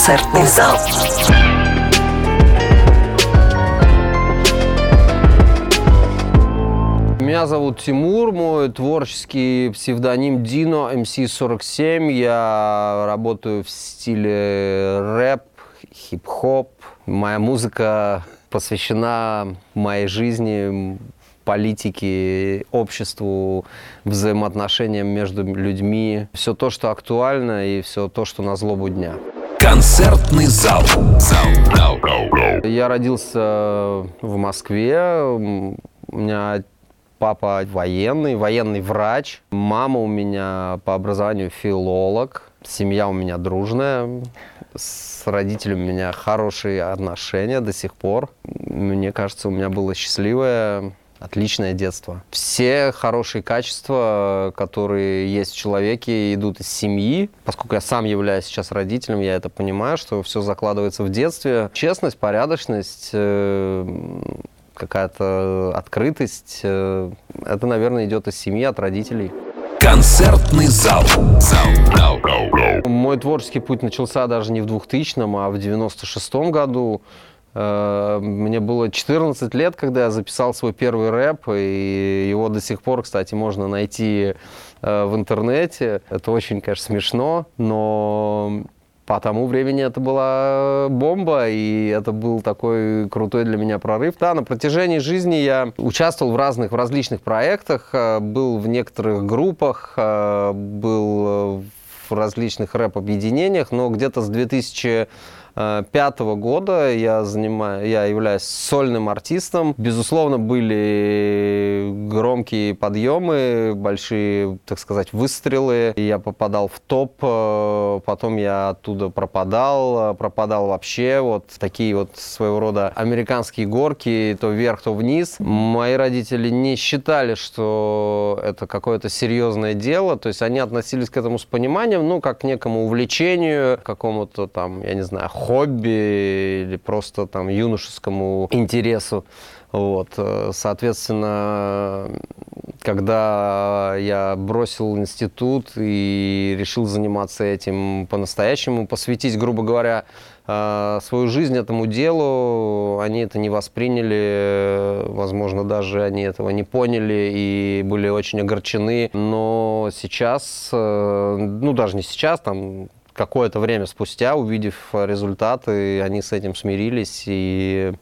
Концертный зал. Меня зовут Тимур, мой творческий псевдоним Дино, MC47. Я работаю в стиле рэп, хип-хоп. Моя музыка посвящена моей жизни, политике, обществу, взаимоотношениям между людьми. Все то, что актуально и все то, что на злобу дня. Концертный зал. Я родился в Москве. У меня папа военный, военный врач. Мама у меня по образованию филолог. Семья у меня дружная. С родителями у меня хорошие отношения до сих пор. Мне кажется, у меня было счастливое, отличное детство. Все хорошие качества, которые есть в человеке, идут из семьи. Поскольку я сам являюсь сейчас родителем, я это понимаю, что все закладывается в детстве. Честность, порядочность, э, какая-то открытость. э, Это, наверное, идет из семьи, от родителей. Концертный зал. Мой творческий путь начался даже не в 2000-м, а в 96-м году. Э, Мне было 14 лет, когда я записал свой первый рэп, и его до сих пор, кстати, можно найти э, в интернете. Это очень, конечно, смешно, но по тому времени это была бомба, и это был такой крутой для меня прорыв. Да, на протяжении жизни я участвовал в разных, в различных проектах, э, был в некоторых группах, был в различных рэп-объединениях, но где-то с 2000 пятого года я занимаю, я являюсь сольным артистом. Безусловно, были громкие подъемы, большие, так сказать, выстрелы. Я попадал в топ, э, потом я оттуда пропадал, э, пропадал вообще. Вот такие вот своего рода американские горки, то вверх, то вниз. Мои родители не считали, что это какое-то серьезное дело, то есть они относились к этому с пониманием, ну, как к некому увлечению, какому-то там, я не знаю, хобби или просто там юношескому интересу. Вот, э, соответственно, когда я бросил институт и решил заниматься этим по-настоящему, посвятить, грубо говоря, э, свою жизнь этому делу, они это не восприняли, возможно, даже они этого не поняли и были очень огорчены. Но сейчас, э, ну даже не сейчас, там какое-то время спустя, увидев результаты, они с этим смирились и э,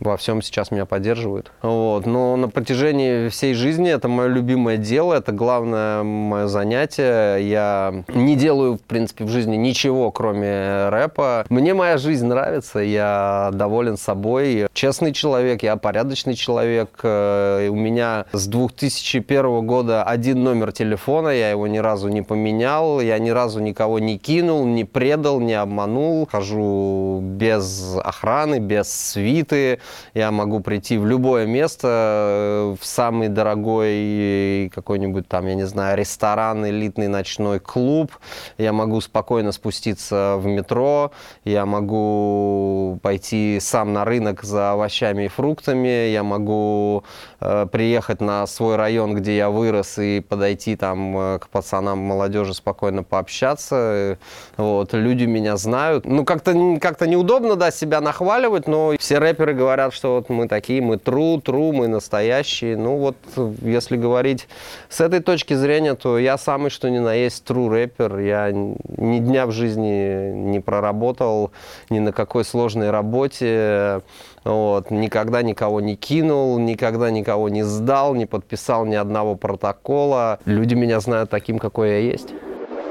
во всем сейчас меня поддерживают. Вот. Но на протяжении всей жизни это мое любимое дело, это главное мое занятие. Я не делаю, в принципе, в жизни ничего, кроме рэпа. Мне моя жизнь нравится, я доволен собой. Честный человек, я порядочный человек. Э, У меня с 2001 года один номер телефона, я его ни разу не поменял, я ни разу никого не кинул, не предал, не обманул. Хожу без охраны, без свиты. Я могу прийти в любое место, э, в самый дорогой какой-нибудь там, я не знаю, ресторан, элитный ночной клуб. Я могу спокойно спуститься в метро. Я могу пойти сам на рынок за овощами и фруктами. Я могу э, приехать на свой район, где я вырос, и подойти там э, к пацанам, молодежи спокойно пообщаться. Вот. Люди меня знают. Ну, как-то как неудобно, да, себя нахваливать, но все рэперы говорят, что вот мы такие, мы тру, тру, мы настоящие. Ну, вот, если говорить с этой точки зрения, то я самый, что ни на есть, тру рэпер. Я ни дня в жизни не проработал ни на какой сложной работе. Вот, никогда никого не кинул, никогда никого не сдал, не подписал ни одного протокола. Люди меня знают таким, какой я есть.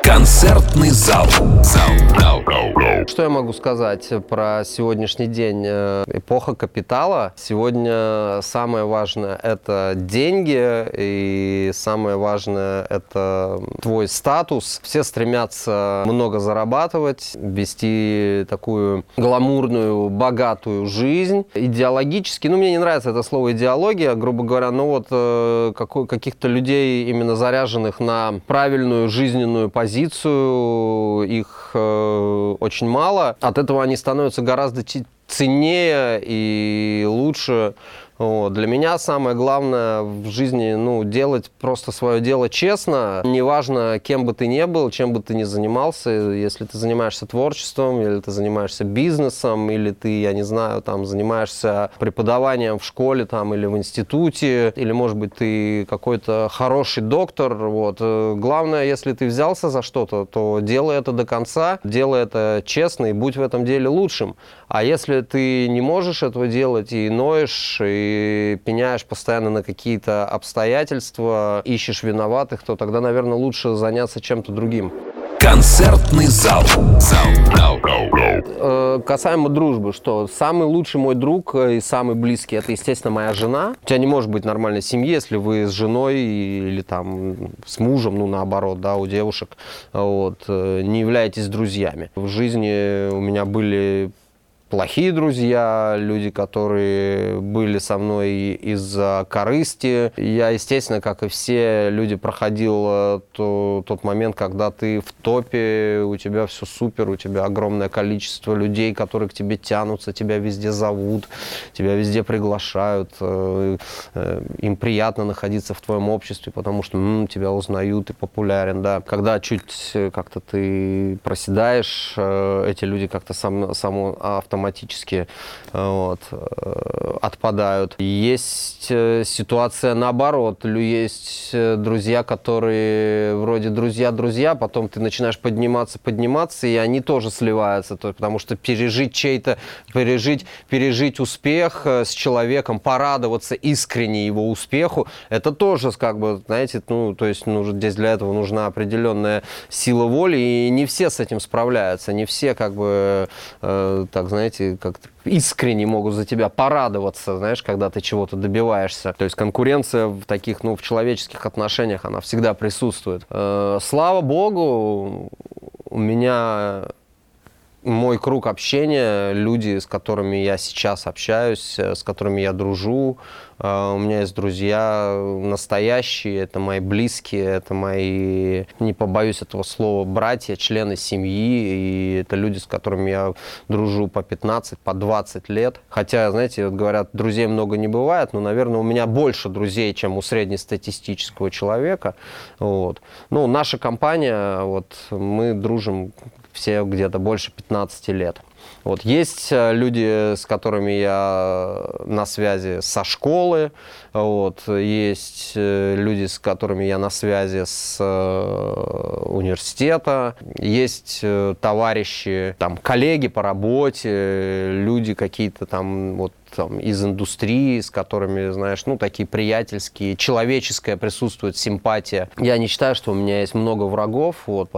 Концертный зал. Что я могу сказать про сегодняшний день? Э, Эпоха капитала. Сегодня самое важное – это деньги, и самое важное – это твой статус. Все стремятся много зарабатывать, вести такую гламурную, богатую жизнь. Идеологически, ну, мне не нравится это слово идеология, грубо говоря, но вот э, каких-то людей, именно заряженных на правильную жизненную позицию, их э, очень мало. От этого они становятся гораздо ценнее и лучше. Вот. Для меня самое главное в жизни, ну, делать просто свое дело честно. Неважно, кем бы ты ни был, чем бы ты ни занимался, если ты занимаешься творчеством, или ты занимаешься бизнесом, или ты, я не знаю, там, занимаешься преподаванием в школе там, или в институте, или, может быть, ты какой-то хороший доктор. Вот. Главное, если ты взялся за что-то, то делай это до конца, делай это честно и будь в этом деле лучшим. А если ты не можешь этого делать и ноешь, и пеняешь постоянно на какие-то обстоятельства, ищешь виноватых, то тогда, наверное, лучше заняться чем-то другим. Концертный зал. зал. Э, касаемо дружбы, что самый лучший мой друг и самый близкий, это, естественно, моя жена. У тебя не может быть нормальной семьи, если вы с женой или там с мужем, ну, наоборот, да, у девушек, вот, э, не являетесь друзьями. В жизни у меня были плохие друзья, люди, которые были со мной из-за корысти. Я, естественно, как и все люди, проходил э, то, тот момент, когда ты в топе, у тебя все супер, у тебя огромное количество людей, которые к тебе тянутся, тебя везде зовут, тебя везде приглашают, э, э, им приятно находиться в твоем обществе, потому что м, тебя узнают, ты популярен, да. Когда чуть как-то ты проседаешь, эти люди как-то сам, само автоматически автоматически э, вот, э, отпадают. Есть э, ситуация наоборот. Есть друзья, которые вроде друзья-друзья, потом ты начинаешь подниматься, подниматься, и они тоже сливаются, потому что пережить чей-то, пережить, пережить успех с человеком, порадоваться искренне его успеху, это тоже, как бы, знаете, ну, то есть ну, здесь для этого нужна определенная сила воли, и не все с этим справляются, не все, как бы, э, так, знаете, знаете, как-то искренне могут за тебя порадоваться, знаешь, когда ты чего-то добиваешься. То есть конкуренция в таких, ну, в человеческих отношениях, она всегда присутствует. Э, слава богу, у меня мой круг общения, люди, с которыми я сейчас общаюсь, э, с которыми я дружу, у меня есть друзья настоящие, это мои близкие, это мои, не побоюсь этого слова, братья, члены семьи, и это люди, с которыми я дружу по 15, по 20 лет. Хотя, знаете, вот говорят, друзей много не бывает, но, наверное, у меня больше друзей, чем у среднестатистического человека. Вот. Ну, наша компания, вот, мы дружим все где-то больше 15 лет. Вот. Есть э, люди, с которыми я на связи со школы, вот. есть э, люди, с которыми я на связи с э, университета, есть товарищи, там, коллеги по работе, люди какие-то там вот там, из индустрии, с которыми, знаешь, ну, такие приятельские, человеческое присутствует, симпатия. Я не считаю, что у меня есть много врагов, вот,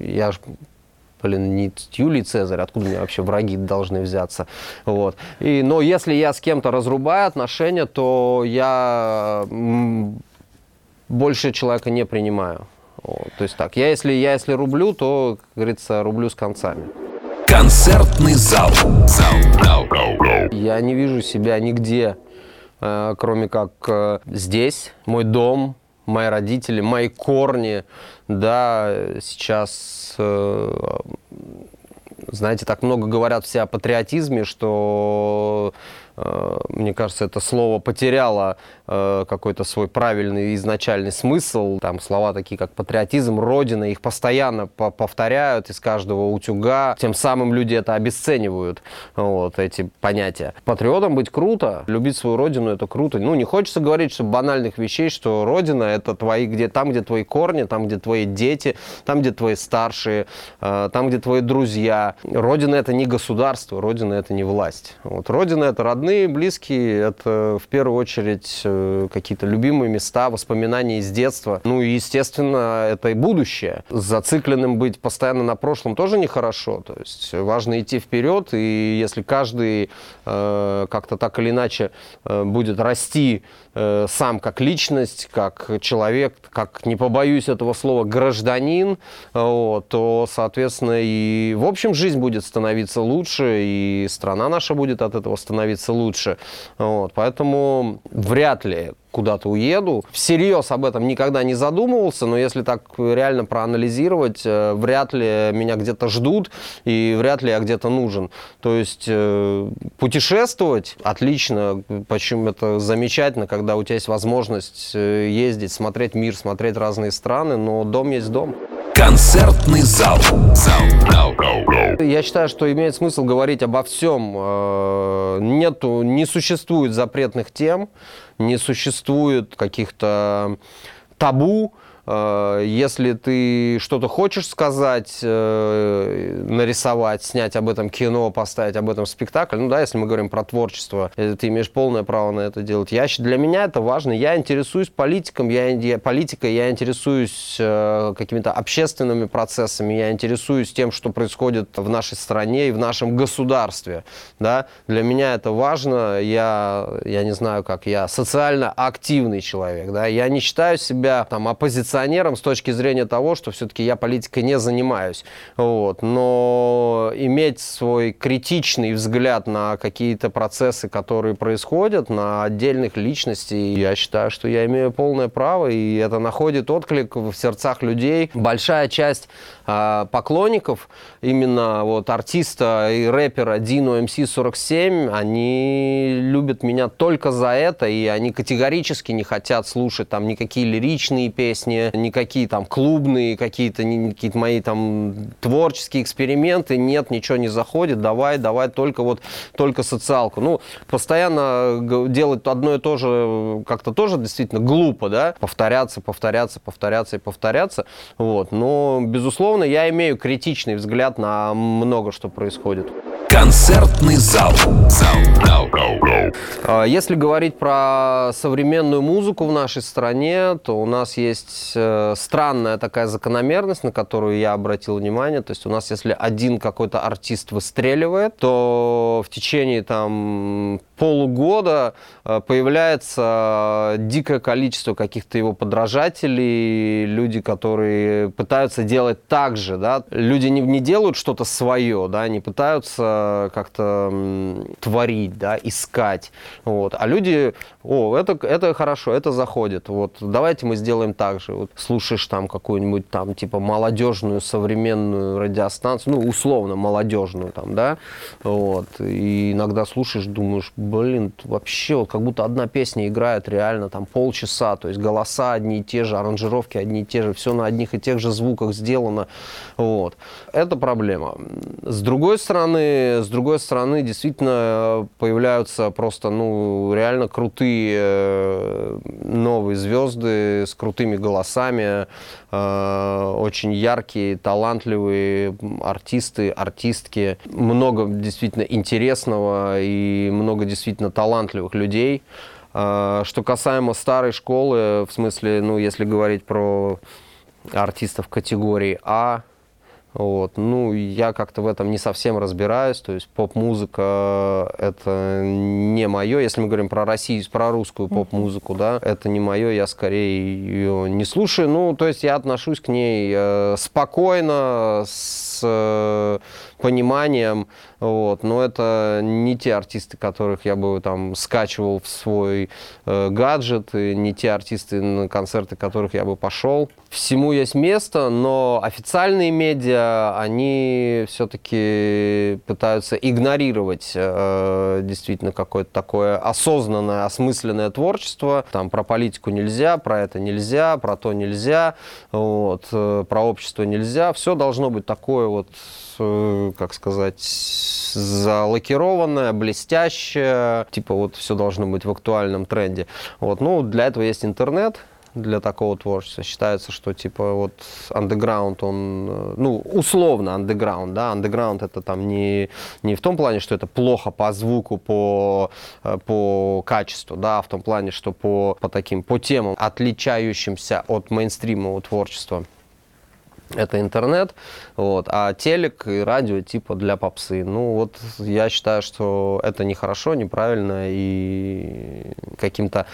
я блин, не Юлий Цезарь, откуда мне вообще враги должны взяться, вот. И, но если я с кем-то разрубаю отношения, то я больше человека не принимаю. Вот. То есть так, я если, я если рублю, то, как говорится, рублю с концами. Концертный зал. зал. Я не вижу себя нигде, э, кроме как э, здесь, мой дом, мои родители, мои корни, да, сейчас, э, знаете, так много говорят все о патриотизме, что мне кажется, это слово потеряло э, какой-то свой правильный изначальный смысл. Там слова такие, как патриотизм, родина, их постоянно повторяют из каждого утюга. Тем самым люди это обесценивают, вот, эти понятия. Патриотом быть круто, любить свою родину это круто. Ну, не хочется говорить, что банальных вещей, что родина это твои, где, там, где твои корни, там, где твои дети, там, где твои старшие, э, там, где твои друзья. Родина это не государство, родина это не власть. Вот, родина это родная родные, близкие, это в первую очередь э, какие-то любимые места, воспоминания из детства. Ну и, естественно, это и будущее. Зацикленным быть постоянно на прошлом тоже нехорошо. То есть важно идти вперед, и если каждый э, как-то так или иначе э, будет расти э, сам как личность, как человек, как, не побоюсь этого слова, гражданин, вот, то, соответственно, и в общем жизнь будет становиться лучше, и страна наша будет от этого становиться становится лучше. Вот, поэтому вряд ли куда-то уеду. Всерьез об этом никогда не задумывался, но если так реально проанализировать, э, вряд ли меня где-то ждут и вряд ли я где-то нужен. То есть э, путешествовать отлично, почему это замечательно, когда у тебя есть возможность э, ездить, смотреть мир, смотреть разные страны, но дом есть дом. Концертный зал. зал. Я считаю, что имеет смысл говорить обо всем. Нету, не существует запретных тем не существует каких-то табу, Э, если ты что-то хочешь сказать, э, нарисовать, снять об этом кино, поставить об этом спектакль, ну да, если мы говорим про творчество, э, ты имеешь полное право на это делать. Я, для меня это важно. Я интересуюсь политиком, я, я политикой, я интересуюсь какими-то общественными процессами, я интересуюсь тем, что происходит в нашей стране и в нашем государстве. Да? Для меня это важно. Я, я не знаю, как я социально активный человек. Да? Я не считаю себя там оппозиционером оппозиционером с точки зрения того, что все-таки я политикой не занимаюсь. Вот. Но иметь свой критичный взгляд на какие-то процессы, которые происходят, на отдельных личностей, я считаю, что я имею полное право, и это находит отклик в сердцах людей. Большая часть э, поклонников. Именно вот артиста и рэпера Dino MC47, они любят меня только за это, и они категорически не хотят слушать там никакие лиричные песни, никакие там клубные какие-то, какие-то мои там творческие эксперименты, нет, ничего не заходит, давай, давай только вот, только социалку. Ну, постоянно делать одно и то же как-то тоже действительно глупо, да, повторяться, повторяться, повторяться и повторяться, вот, но, безусловно, я имею критичный взгляд на много что происходит. Концертный зал. зал. А, если говорить про современную музыку в нашей стране, то у нас есть э, странная такая закономерность, на которую я обратил внимание. То есть у нас, если один какой-то артист выстреливает, то в течение там полугода э, появляется дикое количество каких-то его подражателей, люди, которые пытаются делать так же, да. Люди не, не делают что-то свое, да, не пытаются как-то творить, да, искать, вот. А люди, о, это, это хорошо, это заходит, вот, давайте мы сделаем так же. Вот, слушаешь там какую-нибудь там, типа, молодежную современную радиостанцию, ну, условно молодежную там, да, вот, и иногда слушаешь, думаешь, блин, вообще вот как будто одна песня играет реально там полчаса, то есть голоса одни и те же, аранжировки одни и те же, все на одних и тех же звуках сделано, вот. Это проблема. С другой стороны, с другой стороны, действительно появляются просто, ну, реально крутые э, новые звезды с крутыми голосами, э, очень яркие, талантливые артисты, артистки, много действительно интересного и много действительно действительно талантливых людей. А, что касаемо старой школы, в смысле, ну, если говорить про артистов категории А, вот. Ну, я как-то в этом не совсем разбираюсь, то есть поп-музыка это не мое, если мы говорим про Россию, про русскую поп-музыку, да, это не мое, я скорее ее не слушаю, ну, то есть я отношусь к ней э, спокойно, с э, пониманием, вот, но это не те артисты, которых я бы там скачивал в свой э, гаджет, и не те артисты, на концерты которых я бы пошел. Всему есть место, но официальные медиа, они все-таки пытаются игнорировать э, действительно какое-то такое осознанное, осмысленное творчество. Там про политику нельзя, про это нельзя, про то нельзя, вот, э, про общество нельзя. Все должно быть такое вот Э, как сказать, залакированная, блестящая, типа вот все должно быть в актуальном тренде. Вот, ну, для этого есть интернет, для такого творчества. Считается, что типа вот андеграунд, он, э, ну, условно андеграунд, да, андеграунд это там не, не в том плане, что это плохо по звуку, по, э, по качеству, да, а в том плане, что по, по таким, по темам, отличающимся от мейнстримового творчества. Это интернет, вот, а телек и радио типа для попсы. Ну вот я считаю, что это нехорошо, неправильно и каким-то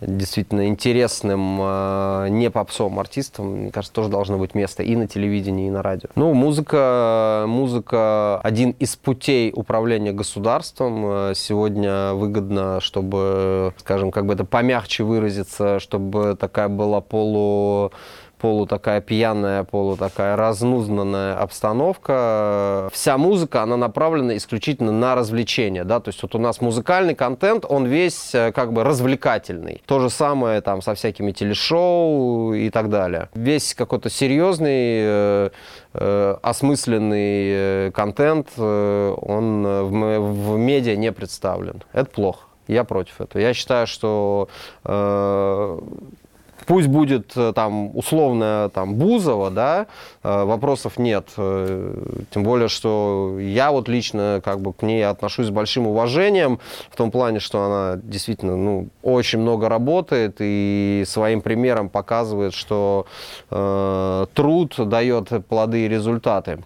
действительно интересным, э, не попсовым артистам, мне кажется, тоже должно быть место и на телевидении, и на радио. Ну, музыка, музыка один из путей управления государством. Сегодня выгодно, чтобы, скажем, как бы это помягче выразиться, чтобы такая была полу полу такая пьяная, полу такая разнузнанная обстановка. Вся музыка, она направлена исключительно на развлечение, да, то есть вот у нас музыкальный контент, он весь э, как бы развлекательный. То же самое там со всякими телешоу и так далее. Весь какой-то серьезный, э, э, осмысленный э, контент, э, он в, в медиа не представлен. Это плохо. Я против этого. Я считаю, что э, Пусть будет э, там условная там Бузова, да, э, вопросов нет. Э, тем более, что я вот лично как бы к ней отношусь с большим уважением в том плане, что она действительно ну, очень много работает и своим примером показывает, что э, труд дает плоды и результаты.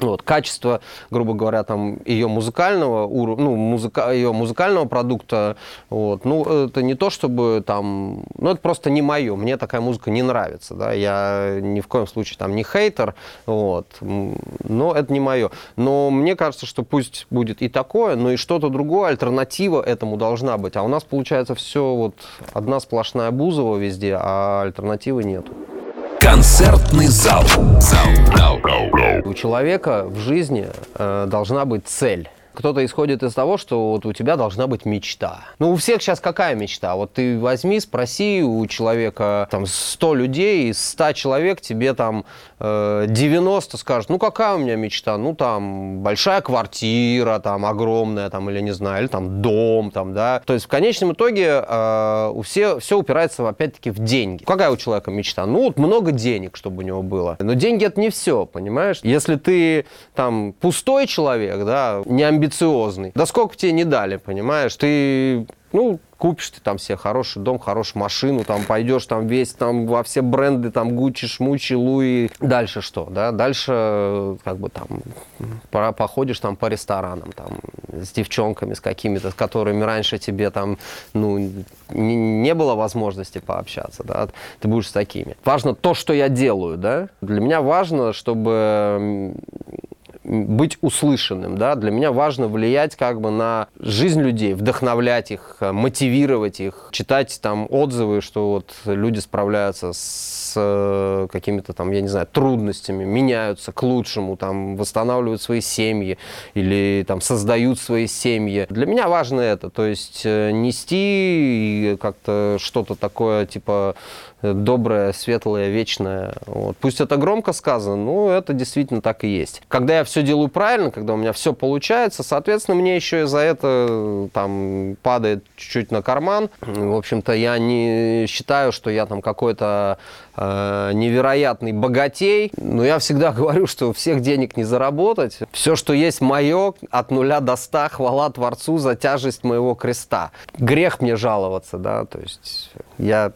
Вот, качество, грубо говоря, там, ее музыкального ну, музыка, ее музыкального продукта, вот, ну, это не то, чтобы там, ну, это просто не мое, мне такая музыка не нравится, да, я ни в коем случае там не хейтер, вот, но это не мое. Но мне кажется, что пусть будет и такое, но и что-то другое, альтернатива этому должна быть. А у нас получается все вот одна сплошная Бузова везде, а альтернативы нету. Концертный зал. У человека в жизни э, должна быть цель кто-то исходит из того, что вот у тебя должна быть мечта. Ну, у всех сейчас какая мечта? Вот ты возьми, спроси у человека, там, 100 людей, из 100 человек тебе там э, 90 скажут, ну, какая у меня мечта? Ну, там, большая квартира, там, огромная, там, или не знаю, или там дом, там, да. То есть в конечном итоге э, у все, все упирается, опять-таки, в деньги. Какая у человека мечта? Ну, вот много денег, чтобы у него было. Но деньги это не все, понимаешь? Если ты там пустой человек, да, не амбициозный, амбициозный. Да сколько тебе не дали, понимаешь? Ты, ну, купишь ты там себе хороший дом, хорошую машину, там пойдешь там весь там во все бренды, там Гуччи, Шмучи, Луи. Дальше что, да? Дальше как бы там походишь там по ресторанам, там с девчонками, с какими-то, с которыми раньше тебе там, ну, не, не было возможности пообщаться, да? Ты будешь с такими. Важно то, что я делаю, да? Для меня важно, чтобы быть услышанным, да, для меня важно влиять как бы на жизнь людей, вдохновлять их, э, мотивировать их, читать там отзывы, что вот люди справляются с э, какими-то там, я не знаю, трудностями, меняются к лучшему, там, восстанавливают свои семьи или там создают свои семьи. Для меня важно это, то есть э, нести как-то что-то такое, типа, доброе, светлое, вечное. Вот. Пусть это громко сказано, но это действительно так и есть. Когда я все делаю правильно, когда у меня все получается, соответственно, мне еще и за это там падает чуть-чуть на карман. В общем-то, я не считаю, что я там какой-то э, невероятный богатей, но я всегда говорю, что всех денег не заработать. Все, что есть мое, от нуля до ста, хвала Творцу за тяжесть моего креста. Грех мне жаловаться, да, то есть я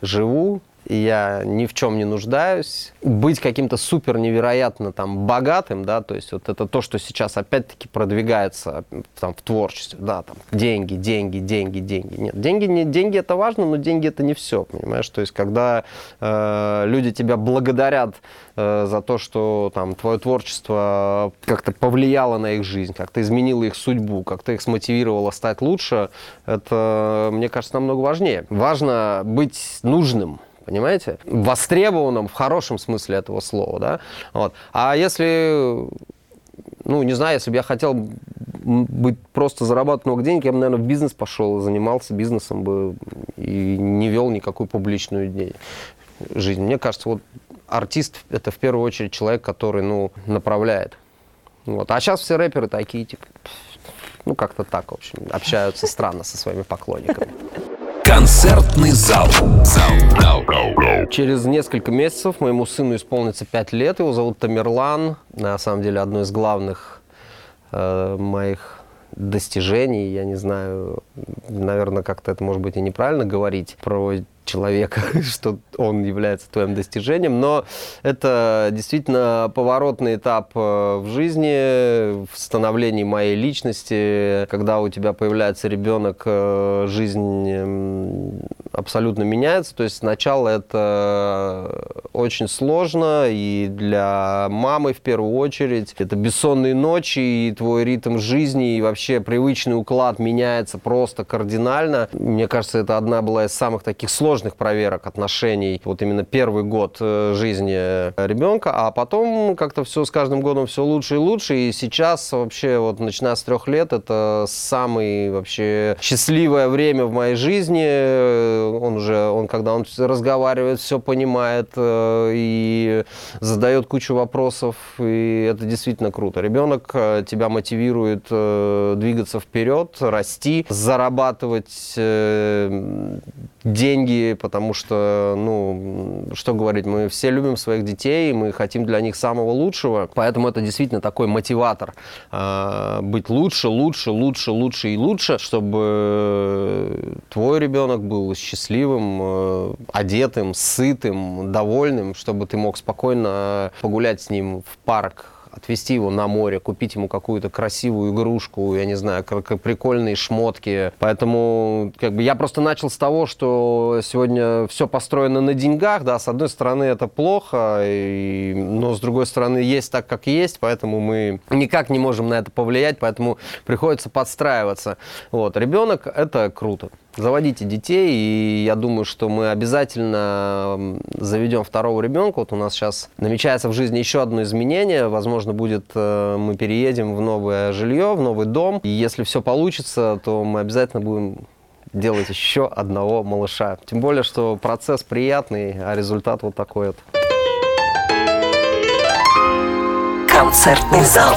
живу, я ни в чем не нуждаюсь. Быть каким-то супер невероятно там богатым, да, то есть вот это то, что сейчас опять-таки продвигается там в творчестве, да, там деньги, деньги, деньги, деньги. Нет, деньги, не, деньги это важно, но деньги это не все, понимаешь? То есть когда э, люди тебя благодарят э, за то, что там твое творчество как-то повлияло на их жизнь, как-то изменило их судьбу, как-то их смотивировало стать лучше, это, мне кажется, намного важнее. Важно быть нужным, понимаете? Востребованным в хорошем смысле этого слова, да? Вот. А если, ну, не знаю, если бы я хотел быть просто зарабатывать много денег, я бы, наверное, в бизнес пошел, занимался бизнесом бы и не вел никакую публичную жизнь. Мне кажется, вот артист – это в первую очередь человек, который, ну, направляет. Вот. А сейчас все рэперы такие, типа, ну, как-то так, в общем, общаются странно со своими поклонниками. Концертный зал. Через несколько месяцев моему сыну исполнится 5 лет. Его зовут Тамерлан. На самом деле, одно из главных э, моих достижений, я не знаю, наверное, как-то это может быть и неправильно говорить про человека, что он является твоим достижением, но это действительно поворотный этап э, в жизни, в становлении моей личности, когда у тебя появляется ребенок, э, жизнь абсолютно меняется, то есть сначала это очень сложно, и для мамы в первую очередь, это бессонные ночи, и твой ритм жизни, и вообще привычный уклад меняется просто кардинально. Мне кажется, это одна была из самых таких сложных сложных проверок отношений, вот именно первый год э, жизни ребенка, а потом как-то все с каждым годом все лучше и лучше, и сейчас вообще вот начиная с трех лет это самое вообще счастливое время в моей жизни, он уже, он когда он разговаривает, все понимает э, и задает кучу вопросов, и это действительно круто. Ребенок э, тебя мотивирует двигаться вперед, расти, зарабатывать деньги, потому что, ну, что говорить, мы все любим своих детей, мы хотим для них самого лучшего, поэтому это действительно такой мотиватор э, быть лучше, лучше, лучше, лучше и лучше, чтобы твой ребенок был счастливым, э, одетым, сытым, довольным, чтобы ты мог спокойно погулять с ним в парк, отвезти его на море, купить ему какую-то красивую игрушку, я не знаю, прикольные шмотки. Поэтому как бы я просто начал с того, что сегодня все построено на деньгах, да, с одной стороны это плохо, и, но с другой стороны есть так, как есть, поэтому мы никак не можем на это повлиять, поэтому приходится подстраиваться. Вот, ребенок это круто заводите детей, и я думаю, что мы обязательно заведем второго ребенка. Вот у нас сейчас намечается в жизни еще одно изменение. Возможно, будет, э, мы переедем в новое жилье, в новый дом. И если все получится, то мы обязательно будем делать еще одного малыша. Тем более, что процесс приятный, а результат вот такой вот. Концертный зал.